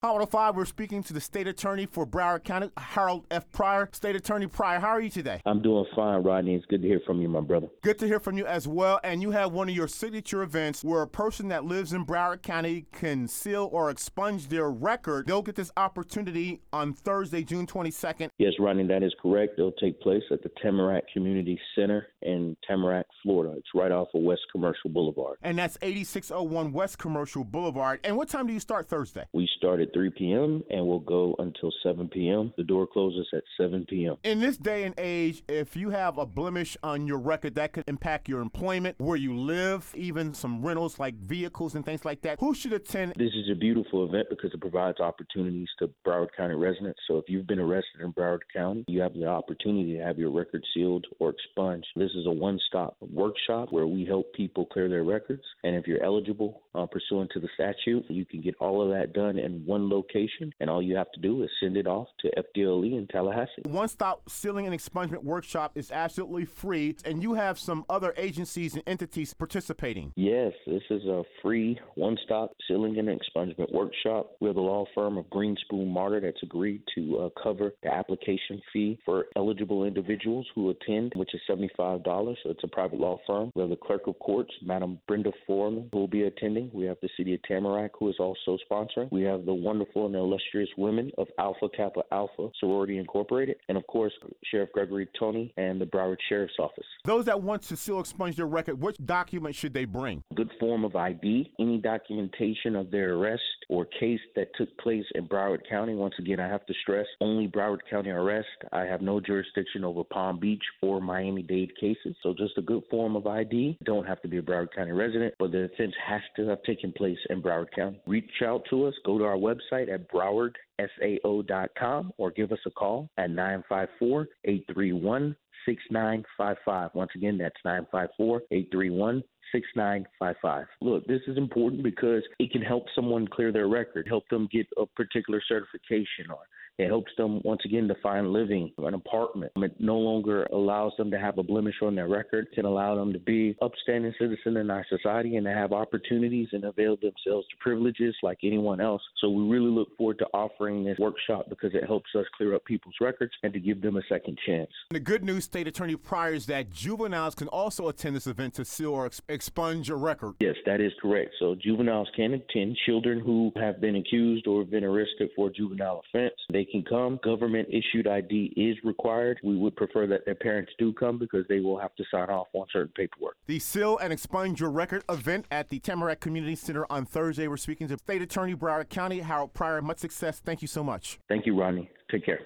Hot 5, we're speaking to the state attorney for Broward County, Harold F. Pryor. State Attorney Pryor, how are you today? I'm doing fine, Rodney. It's good to hear from you, my brother. Good to hear from you as well. And you have one of your signature events where a person that lives in Broward County can seal or expunge their record. They'll get this opportunity on Thursday, June 22nd. Yes, Rodney, that is correct. It'll take place at the Tamarac Community Center in Tamarac, Florida. It's right off of West Commercial Boulevard. And that's 8601 West Commercial Boulevard. And what time do you start Thursday? We start at 3 p.m. and we'll go until 7 p.m. The door closes at 7 p.m. In this day and age, if you have a blemish on your record, that could impact your employment, where you live, even some rentals like vehicles and things like that. Who should attend? This is a beautiful event because it provides opportunities to Broward County residents. So if you've been arrested in Broward County, you have the opportunity to have your record sealed or expunged. This is a one stop workshop where we help people clear their records. And if you're eligible uh, pursuant to the statute, you can get all of that done in one location. And all you have to do is send it off to FDLE in Tallahassee. One stop sealing and expungement workshop is absolutely free. And you have some other agencies and entities participating. Yes, this is a free one stop sealing and expungement workshop. We're the law firm of Greenspoon Marder that's agreed to uh, cover the application fee for eligible individuals who attend, which is $75. So it's a private law firm. We have the clerk of courts, Madam Brenda Forman, who will be attending. We have the city of Tamarac, who is also sponsoring. We have the wonderful and illustrious women of Alpha Kappa Alpha Sorority Incorporated, and of course, Sheriff Gregory Tony and the Broward Sheriff's Office. Those that want to seal expunge their record, which document should they bring? Good form of ID, any documentation of their arrest or case that took place in Broward County. Once again, I have to stress only Broward County arrest. I have no jurisdiction over Palm Beach or Miami Dade cases. So just a good form of ID. Don't have to be a Broward County resident, but the offense has to have taken place in Broward County. Reach out to us. Go to our website at browardsao.com or give us a call at 954 831 6955. Once again, that's 954 831 6955. Look, this is important because it can help someone clear their record, help them get a particular certification or it helps them once again to find living, an apartment. It no longer allows them to have a blemish on their record. It can allow them to be upstanding citizen in our society and to have opportunities and avail themselves to privileges like anyone else. So we really look forward to offering this workshop because it helps us clear up people's records and to give them a second chance. The good news, State Attorney Pryor, is that juveniles can also attend this event to seal or ex- expunge a record. Yes, that is correct. So juveniles can attend. Children who have been accused or been arrested for a juvenile offense, they can come. Government issued ID is required. We would prefer that their parents do come because they will have to sign off on certain paperwork. The Seal and Expunge Your Record event at the Tamarac Community Center on Thursday. We're speaking to State Attorney Broward County, Harold Pryor. Much success. Thank you so much. Thank you, Ronnie. Take care.